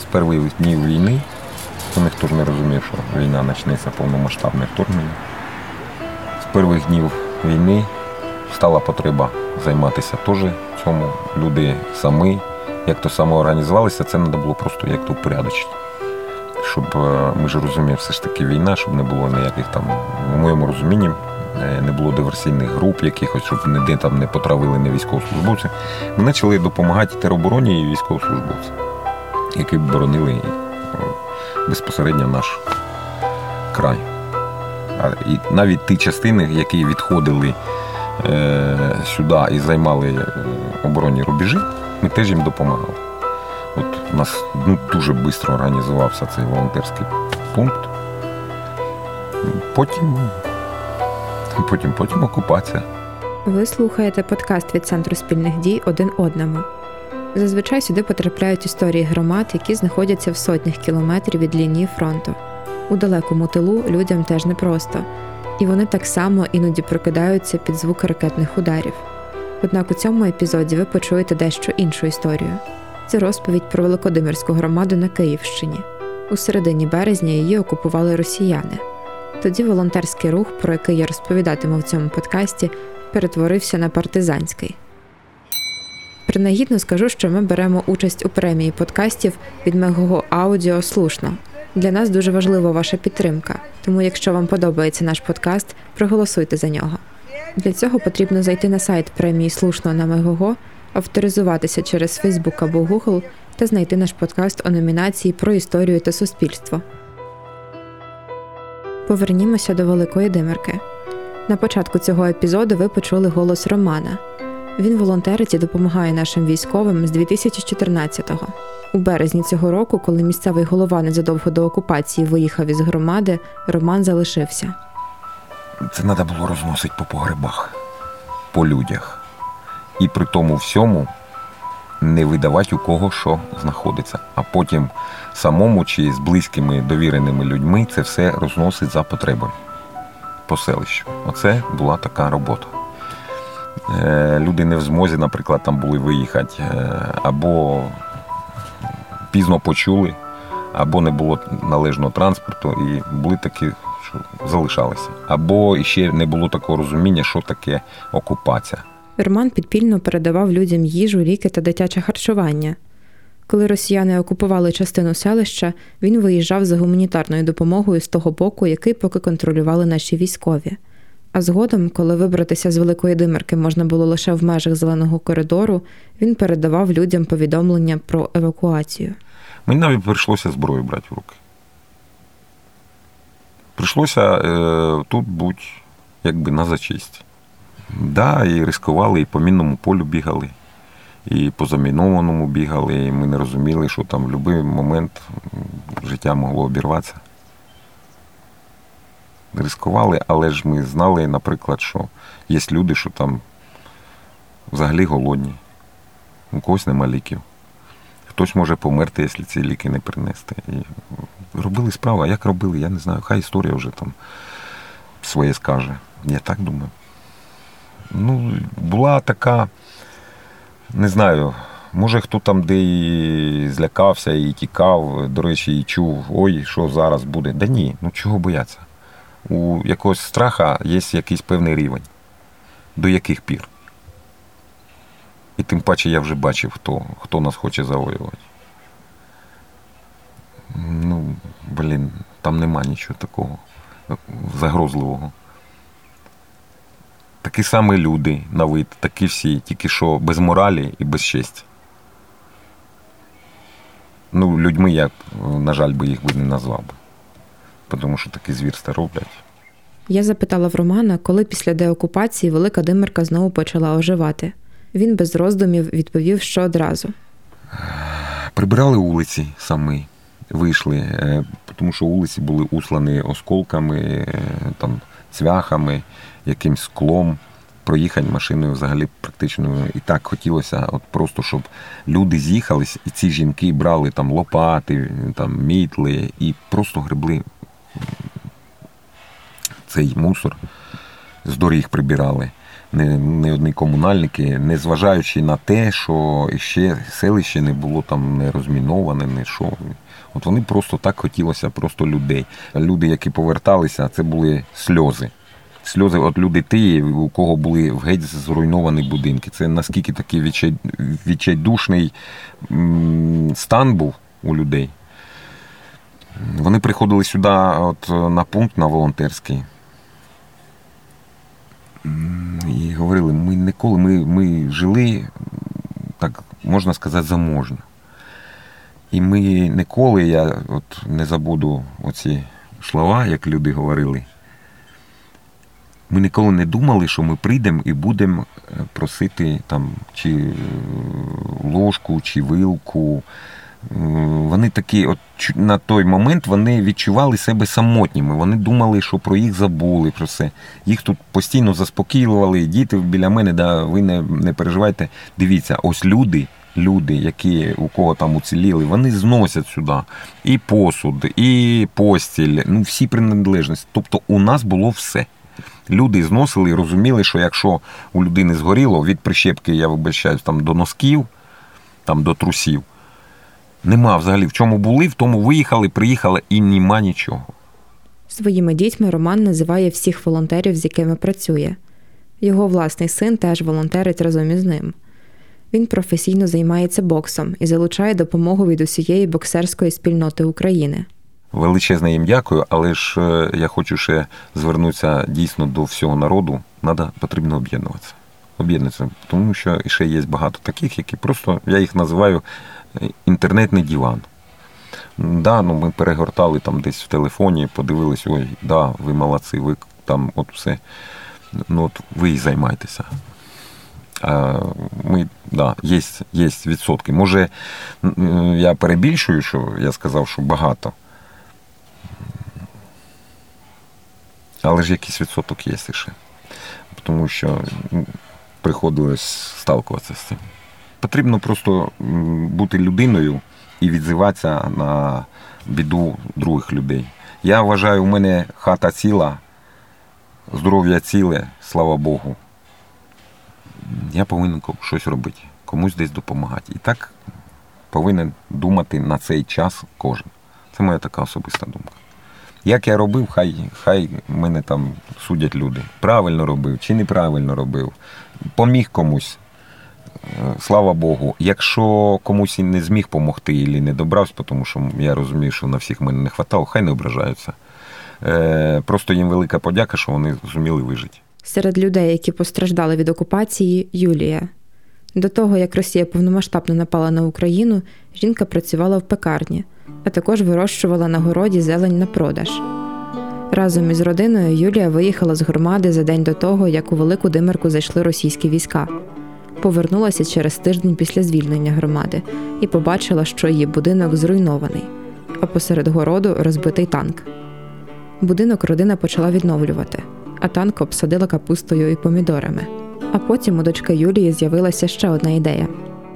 З перших днів війни ніхто ж не розумів, що війна почнеться повномасштабне вторгнення. З перших днів війни стала потреба займатися теж цьому. Люди самі, як то самоорганізувалися, це треба було просто як то упорядочити. Щоб е, ми ж розуміємо, все ж таки війна, щоб не було ніяких там, в моєму розумінні, не було диверсійних груп якихось, щоб ніде там не потравили не військовослужбовці. Ми почали допомагати теробороні і військовослужбовцям, які боронили е, безпосередньо наш край. І навіть ті частини, які відходили е, сюди і займали е, оборонні рубежі, ми теж їм допомагали. От У нас ну, дуже швидко організувався цей волонтерський пункт. Потім, потім, потім окупація. Ви слухаєте подкаст від Центру спільних дій один одному. Зазвичай сюди потрапляють історії громад, які знаходяться в сотнях кілометрів від лінії фронту. У далекому тилу людям теж непросто, і вони так само іноді прокидаються під звук ракетних ударів. Однак у цьому епізоді ви почуєте дещо іншу історію. Це розповідь про Великодимирську громаду на Київщині. У середині березня її окупували росіяни. Тоді волонтерський рух, про який я розповідатиму в цьому подкасті, перетворився на партизанський. Принагідно скажу, що ми беремо участь у премії подкастів від Мегого Аудіо Слушно. Для нас дуже важлива ваша підтримка, тому якщо вам подобається наш подкаст, проголосуйте за нього. Для цього потрібно зайти на сайт премії Слушно на Мегого, авторизуватися через Facebook або Google та знайти наш подкаст у номінації про історію та суспільство. Повернімося до Великої Димирки. На початку цього епізоду ви почули голос Романа. Він волонтерить і допомагає нашим військовим з 2014-го. У березні цього року, коли місцевий голова незадовго до окупації виїхав із громади, Роман залишився. Це треба було розносити по погребах, по людях. І при тому всьому не видавати у кого що знаходиться, а потім самому чи з близькими довіреними людьми це все розносить за потребою по селищу. Оце була така робота. Е, люди не в змозі, наприклад, там були виїхати, е, або пізно почули, або не було належного транспорту, і були такі, що залишалися. Або ще не було такого розуміння, що таке окупація. Роман підпільно передавав людям їжу, ліки та дитяче харчування. Коли росіяни окупували частину селища, він виїжджав за гуманітарною допомогою з того боку, який поки контролювали наші військові. А згодом, коли вибратися з Великої Димирки можна було лише в межах зеленого коридору, він передавав людям повідомлення про евакуацію. Мені навіть прийшлося зброю брати в руки. Прийшлося е, тут бути якби на зачисті. Да, і ризикували, і по мінному полю бігали, і по замінованому бігали, і ми не розуміли, що там в будь-який момент життя могло обірватися ризикували, але ж ми знали, наприклад, що є люди, що там взагалі голодні, у когось нема ліків. Хтось може померти, якщо ці ліки не принести. І робили справу, а як робили, я не знаю. Хай історія вже там своє скаже. Я так думаю. Ну, була така, не знаю, може хто там де і злякався і тікав, до речі, і чув, ой, що зараз буде. Да ні, ну чого бояться у якогось страха є якийсь певний рівень, до яких пір. І тим паче я вже бачив, хто хто нас хоче завоювати. Ну, блін, там нема нічого такого загрозливого. Такі самі люди на вид, такі всі, тільки що без моралі і без честі. Ну, людьми я, на жаль, би їх би не назвав би тому що такі звірства роблять. Я запитала в Романа, коли після деокупації Велика Димирка знову почала оживати. Він без роздумів відповів, що одразу. Прибирали вулиці самі, вийшли, е, тому що вулиці були услані осколками, е, там, цвяхами, якимсь склом. Проїхати машиною взагалі практично і так хотілося, от просто щоб люди з'їхались, і ці жінки брали там лопати, там мітли і просто гребли цей мусор з доріг прибирали. не, не одні комунальники, незважаючи на те, що ще селище не було там не розміноване, не що. От вони просто так хотілося, просто людей. Люди, які поверталися, це були сльози. Сльози, от люди ті, у кого були в геть зруйновані будинки. Це наскільки такий відчайдушний стан був у людей. Вони приходили сюди от, на пункт на волонтерський. І говорили, ми ніколи ми, ми жили, так можна сказати, заможно. І ми ніколи, я от не забуду оці слова, як люди говорили. Ми ніколи не думали, що ми прийдемо і будемо е, просити там чи е, ложку, чи вилку. Вони такі, от на той момент вони відчували себе самотніми. Вони думали, що про їх забули, про все. Їх тут постійно заспокоювали. Діти біля мене, да, ви не не переживайте. Дивіться, ось люди, люди, які у кого там уціліли, вони зносять сюди і посуд, і постіль, ну всі приналежності. Тобто у нас було все. Люди зносили і розуміли, що якщо у людини згоріло від прищепки, я вибачаюсь, там до носків, там до трусів. Нема взагалі в чому були, в тому виїхали, приїхали і нема нічого. Своїми дітьми Роман називає всіх волонтерів, з якими працює. Його власний син теж волонтерить разом із ним. Він професійно займається боксом і залучає допомогу від усієї боксерської спільноти України. Величезне їм дякую, але ж е, я хочу ще звернутися дійсно до всього народу. Надо, потрібно об'єднуватися. Об'єднуватися, тому що ще є багато таких, які просто я їх називаю інтернетний диван. Да, ну Ми перегортали там десь в телефоні, подивились, ой, да, ви молодці, ви там от все. Ну от ви і займайтеся. Ми, да, Є є відсотки. Може, я перебільшую, що я сказав, що багато. Але ж якийсь відсоток є ще. Тому що приходилось сталкуватися з цим. Потрібно просто бути людиною і відзиватися на біду других людей. Я вважаю, у мене хата ціла, здоров'я ціле, слава Богу. Я повинен щось робити, комусь десь допомагати. І так повинен думати на цей час кожен. Це моя така особиста думка. Як я робив, хай хай мене там судять люди. Правильно робив чи неправильно робив. Поміг комусь. Е, слава Богу, якщо комусь не зміг допомогти і не добрався, тому що я розумію, що на всіх мене не вистачало, хай не ображаються. Е, просто їм велика подяка, що вони зуміли вижити. Серед людей, які постраждали від окупації, Юлія. До того, як Росія повномасштабно напала на Україну, жінка працювала в пекарні, а також вирощувала на городі зелень на продаж. Разом із родиною Юлія виїхала з громади за день до того, як у Велику Димирку зайшли російські війська повернулася через тиждень після звільнення громади і побачила, що її будинок зруйнований, а посеред городу розбитий танк. Будинок родина почала відновлювати, а танк обсадила капустою і помідорами. А потім у дочки Юлії з'явилася ще одна ідея.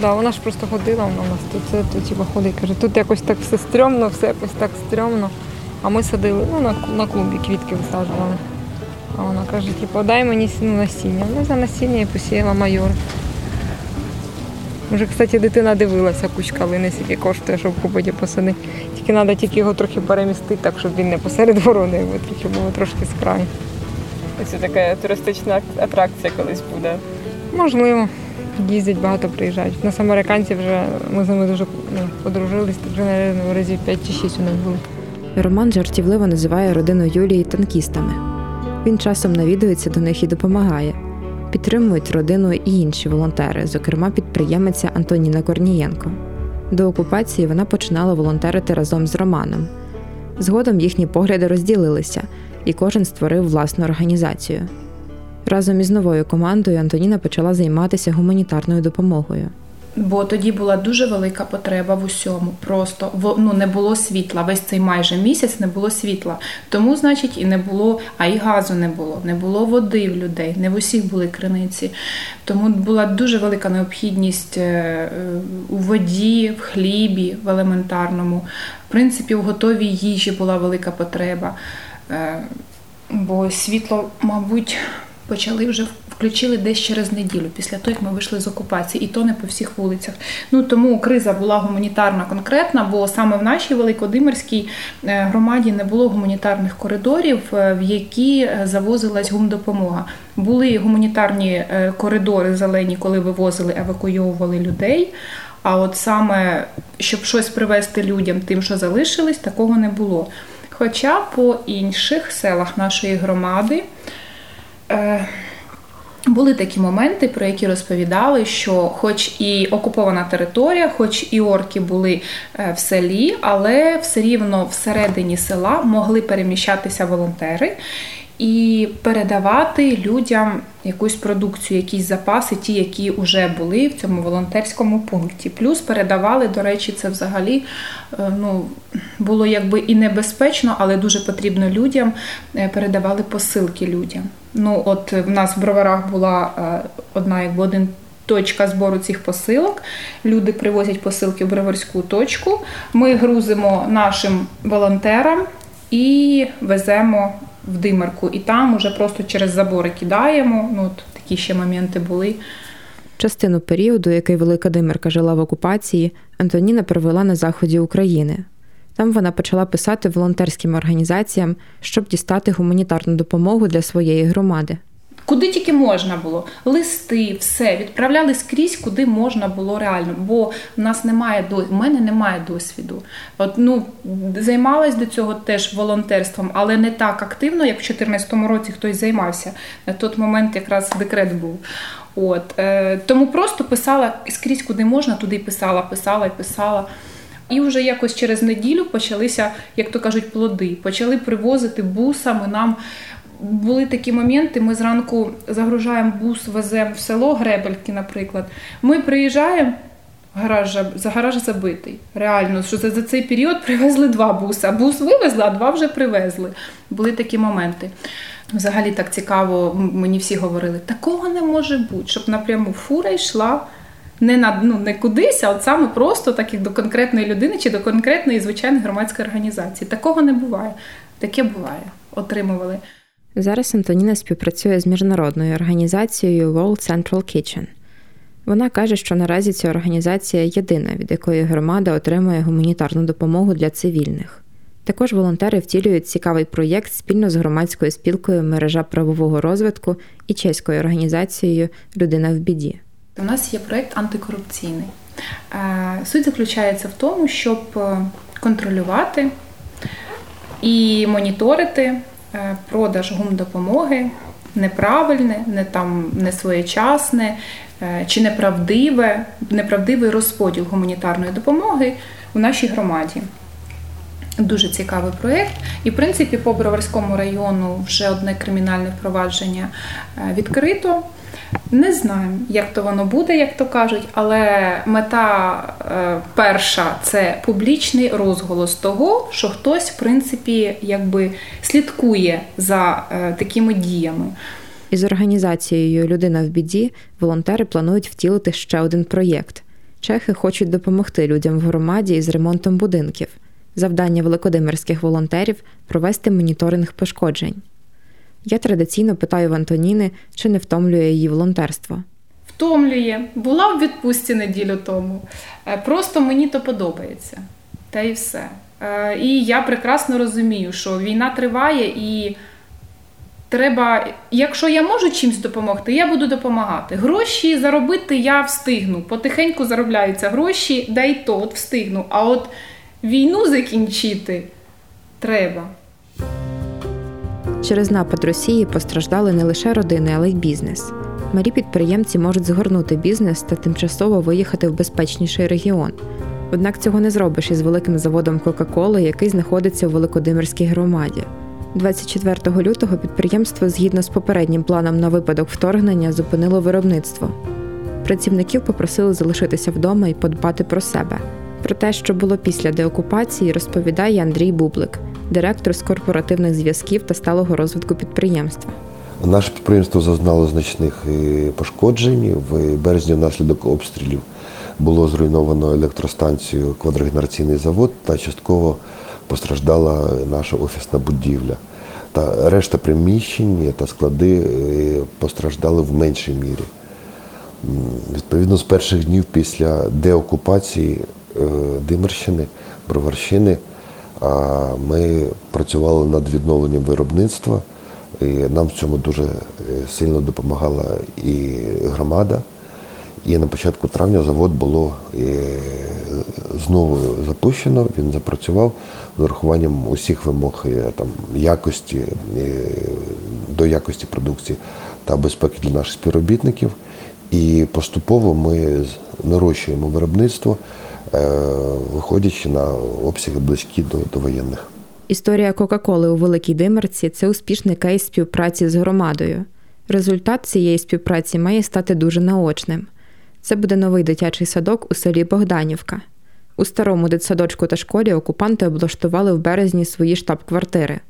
Да, вона ж просто ходила вона у нас тут це тут типу, ходить. Каже, тут якось так все стрьомно, все якось так стрьомно. А ми садили ну, на на клумбі квітки висаджували. А вона каже, типу, дай мені ну, насіння. Ну, за насіння і посіяла майор. Вже, кстати, дитина дивилася, куч калини, скільки коштує, щоб купити посадити. Тільки треба тільки його трохи перемістити, так щоб він не посеред ворони, його трохи було трошки з. Це така туристична атракція колись буде. Можливо. Їздять, багато приїжджають. Нас американці вже ми з ними дуже ну, подружились, вже, мабуть, разів 5 чи 6 у них було. Роман жартівливо називає родину Юлії танкістами. Він часом навідується до них і допомагає. Підтримують родину і інші волонтери, зокрема підприємиця Антоніна Корнієнко. До окупації вона починала волонтерити разом з Романом. Згодом їхні погляди розділилися, і кожен створив власну організацію. Разом із новою командою Антоніна почала займатися гуманітарною допомогою. Бо тоді була дуже велика потреба в усьому. Просто ну, не було світла. Весь цей майже місяць не було світла. Тому, значить, і не було, а і газу не було, не було води в людей, не в усіх були криниці. Тому була дуже велика необхідність е, у воді, в хлібі, в елементарному. В принципі, в готовій їжі була велика потреба. Е, бо світло, мабуть, почали вже включили десь через неділю, після того, як ми вийшли з окупації, і то не по всіх вулицях. Ну тому криза була гуманітарна конкретна, бо саме в нашій Великодимирській е, громаді не було гуманітарних коридорів, е, в які завозилась гумдопомога. Були гуманітарні коридори зелені, коли вивозили, евакуйовували людей. А от саме щоб щось привезти людям, тим, що залишились, такого не було. Хоча по інших селах нашої громади е, були такі моменти, про які розповідали, що, хоч і окупована територія, хоч і орки були е, в селі, але все рівно всередині села могли переміщатися волонтери і передавати людям якусь продукцію, якісь запаси, ті, які вже були в цьому волонтерському пункті. Плюс передавали, до речі, це взагалі е, ну, було якби і небезпечно, але дуже потрібно людям. е, Передавали посилки людям. Ну, от в нас в броварах була е, одна, якби один. Точка збору цих посилок. Люди привозять посилки в броварську точку. Ми грузимо нашим волонтерам і веземо в димерку. І там уже просто через забори кидаємо. Ну, от такі ще моменти були. Частину періоду, який Велика Димерка жила в окупації, Антоніна провела на заході України. Там вона почала писати волонтерським організаціям, щоб дістати гуманітарну допомогу для своєї громади. Куди тільки можна було, листи, все відправляли скрізь, куди можна було реально. Бо в нас немає до в мене немає досвіду. От ну займалась до цього теж волонтерством, але не так активно, як в 2014 році хтось займався. На той момент якраз декрет був. От е, тому просто писала скрізь, куди можна, туди писала, писала і писала. І вже якось через неділю почалися, як то кажуть, плоди. Почали привозити бусами нам. Були такі моменти, ми зранку загружаємо бус, веземо в село Гребельки, наприклад. Ми приїжджаємо, гараж, гараж забитий. Реально, що за, за цей період привезли два буса. Бус вивезли, а два вже привезли. Були такі моменти. Взагалі так цікаво, мені всі говорили, такого не може бути, щоб напряму фура йшла не на ну не кудись, а от саме просто так як до конкретної людини чи до конкретної звичайної громадської організації. Такого не буває. Таке буває. Отримували. Зараз Антоніна співпрацює з міжнародною організацією World Central Kitchen. Вона каже, що наразі ця організація єдина, від якої громада отримує гуманітарну допомогу для цивільних. Також волонтери втілюють цікавий проєкт спільно з громадською спілкою мережа правового розвитку і чеською організацією Людина в біді. У нас є проєкт антикорупційний. Е, Суть заключається в тому, щоб е, контролювати і моніторити продаж гумдопомоги неправильне, не там не своєчасне е, чи неправдиве, неправдивий розподіл гуманітарної допомоги в нашій громаді. Дуже цікавий проєкт. І, в принципі, по Броварському району вже одне кримінальне впровадження е, відкрито. Не знаємо, як то воно буде, як то кажуть, але мета е, перша це публічний розголос того, що хтось, в принципі, якби слідкує за е, такими діями. Із організацією Людина в біді волонтери планують втілити ще один проєкт. Чехи хочуть допомогти людям в громаді із ремонтом будинків. Завдання великодимирських волонтерів провести моніторинг пошкоджень. Я традиційно питаю в Антоніни, чи не втомлює її волонтерство. Втомлює, була в відпустці неділю тому. Е, Просто мені то подобається. Та й все. Е, І я прекрасно розумію, що війна триває і. Треба, якщо я можу чимось допомогти, я буду допомагати. Гроші заробити я встигну. Потихеньку заробляються гроші, да й то от встигну. А от війну закінчити треба. Через напад Росії постраждали не лише родини, але й бізнес. Малі підприємці можуть згорнути бізнес та тимчасово виїхати в безпечніший регіон. Однак цього не зробиш із великим заводом Кока-Коли, який знаходиться у Великодимирській громаді. 24 лютого підприємство, згідно з попереднім планом на випадок вторгнення, зупинило виробництво. Працівників попросили залишитися вдома і подбати про себе. Про те, що було після деокупації, розповідає Андрій Бублик, директор з корпоративних зв'язків та сталого розвитку підприємства. Наше підприємство зазнало значних е, пошкоджень. В березні внаслідок обстрілів було зруйновано електростанцію квадрогенераційний завод та частково постраждала наша офісна будівля. Та решта приміщень та склади е, постраждали в меншій мірі. Відповідно, з перших днів після деокупації е, Димирщини, Броварщини, ми працювали над відновленням виробництва. І Нам в цьому дуже сильно допомагала і громада. І на початку травня завод було знову запущено, він запрацював з урахуванням усіх вимог там, якості, до якості продукції та безпеки для наших співробітників. І поступово ми нарощуємо виробництво, е, виходячи на обсяги близькі до, до воєнних. Історія Кока-Коли у Великій Димерці це успішний кейс співпраці з громадою. Результат цієї співпраці має стати дуже наочним. Це буде новий дитячий садок у селі Богданівка. У старому дитсадочку та школі окупанти облаштували в березні свої штаб-квартири.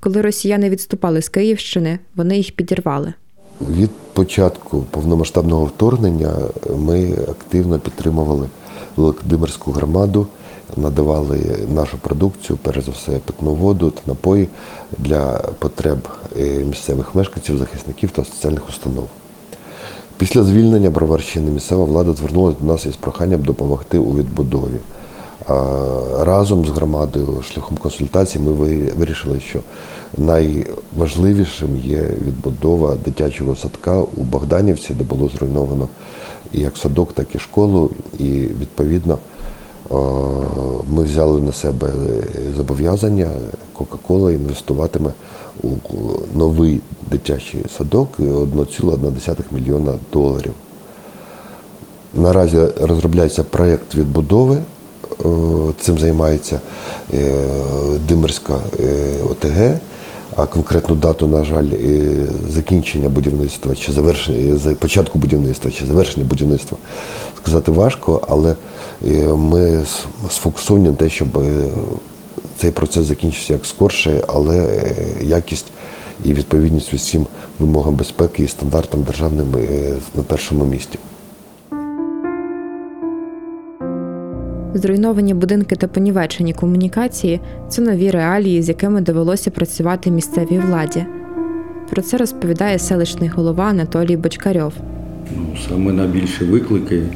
Коли росіяни відступали з Київщини, вони їх підірвали. Від початку повномасштабного вторгнення ми активно підтримували Великодимирську громаду, надавали нашу продукцію, перш за все, питну воду та напої для потреб е, місцевих мешканців, захисників та соціальних установ. Після звільнення Броварщини місцева влада звернулася до нас із проханням допомогти у відбудові. Разом з громадою, шляхом консультацій, ми вирішили, що найважливішим є відбудова дитячого садка у Богданівці, де було зруйновано як садок, так і школу. І відповідно ми взяли на себе зобов'язання Кока-Кола інвестуватиме у новий дитячий садок 1,1 мільйона доларів. Наразі розробляється проєкт відбудови. Е, цим займається е, Димирська е, ОТГ, а конкретну дату, на жаль, закінчення будівництва чи завершення початку будівництва чи завершення будівництва сказати важко, але ми сфокусовані на те, щоб цей процес закінчився як скорше, але якість і відповідність усім вимогам безпеки і стандартам державним на першому місці. Зруйновані будинки та понівечені комунікації це нові реалії, з якими довелося працювати місцевій владі. Про це розповідає селищний голова Анатолій Бочкарьов. Ну, Саме найбільші виклики е,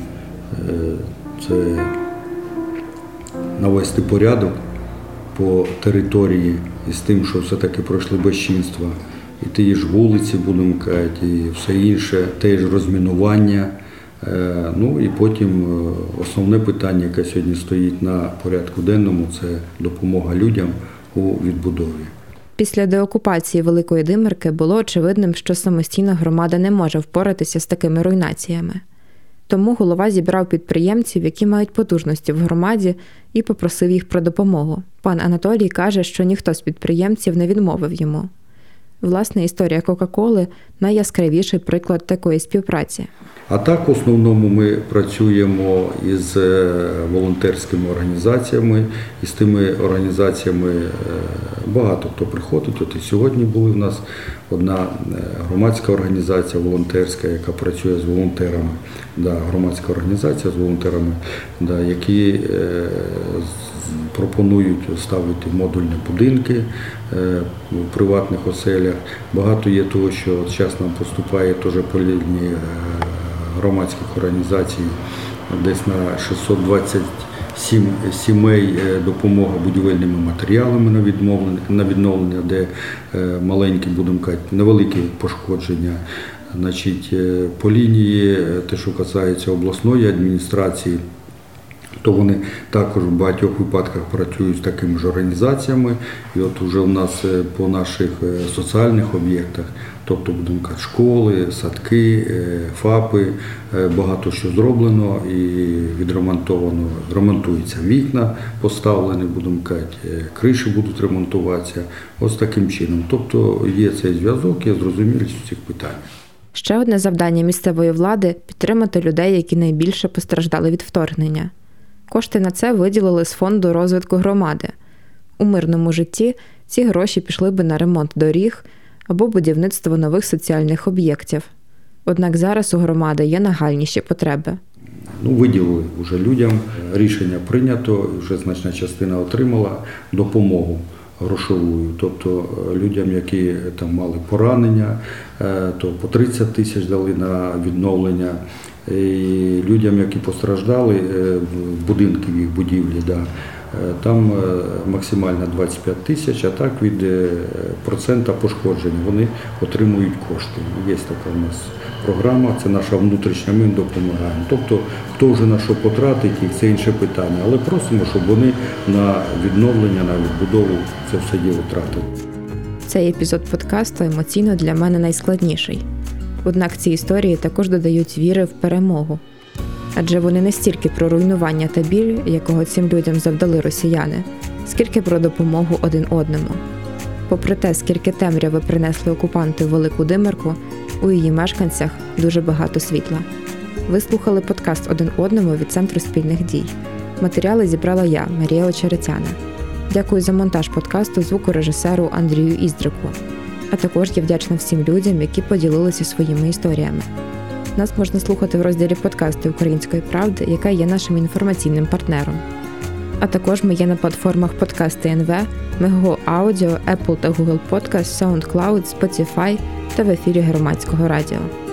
це навести порядок по території із тим, що все-таки пройшли безчинства. І ті ж вулиці, будемо казати, і все інше, теж розмінування. Е, ну і потім е, основне питання, яке сьогодні стоїть на порядку денному, це допомога людям у відбудові. Після деокупації Великої Димирки було очевидним, що самостійно громада не може впоратися з такими руйнаціями. Тому голова зібрав підприємців, які мають потужності в громаді, і попросив їх про допомогу. Пан Анатолій каже, що ніхто з підприємців не відмовив йому. Власне, історія Кока-Коли найяскравіший приклад такої співпраці. А так, в основному, ми працюємо із е, волонтерськими організаціями, і з тими організаціями е, багато хто приходить. От і сьогодні були в нас одна е, громадська організація волонтерська, яка працює з волонтерами, да, громадська організація з волонтерами, да, які пропонують ставити модульні будинки в приватних оселях. Багато є того, що зараз нам поступає теж по лінії громадських організацій, десь на 627 сімей е, допомога будівельними матеріалами на відновлення, на відновлення, де е, маленькі, будемо казати, невеликі пошкодження. Значить, е, По лінії, те, що касається обласної адміністрації, то вони також в багатьох випадках працюють з такими ж організаціями. І от вже в нас по наших соціальних об'єктах Тобто будемо казати, школи, садки, е, ФАПи, е, багато що зроблено і відремонтовано. Ремонтуються вікна, поставлені, будемо казати, е, криші будуть ремонтуватися. Ось таким чином. Тобто є цей зв'язок, є зрозумілість цих питань. Ще одне завдання місцевої влади підтримати людей, які найбільше постраждали від вторгнення. Кошти на це виділили з фонду розвитку громади. У мирному житті ці гроші пішли би на ремонт доріг або будівництво нових соціальних об'єктів. Однак зараз у громади є нагальніші потреби. Ну, Виділили вже людям, рішення прийнято, вже значна частина отримала допомогу грошовою. Тобто е, людям, які там мали поранення, е, то по 30 тисяч дали на відновлення. І людям, які постраждали е, в будинків їх будівлі, да, е, там е, максимально 25 тисяч, а так від процента пошкоджень вони отримують кошти. Є така у нас програма, це наша внутрішня, ми їм допомагаємо. Тобто, хто вже на що потратить, їх, це інше питання. Але просимо, щоб вони на відновлення, на відбудову це все діло тратили. Цей епізод подкасту емоційно для мене найскладніший. Однак ці історії також додають віри в перемогу. Адже вони не стільки про руйнування та біль, якого цим людям завдали росіяни, скільки про допомогу один одному. Попри те, скільки темряви принесли окупанти в Велику Димирку, у її мешканцях дуже багато світла. Ви слухали подкаст один одному від Центру спільних дій. Матеріали зібрала я, Марія Очеретяна. Дякую за монтаж подкасту звукорежисеру Андрію Іздрику. А також я вдячна всім людям, які поділилися своїми історіями. Нас можна слухати в розділі подкасти Української правди, яка є нашим інформаційним партнером. А також ми є на платформах подкасти НВ, Мего Аудіо, Apple та Google Podcast, SoundCloud, Spotify та в ефірі громадського радіо.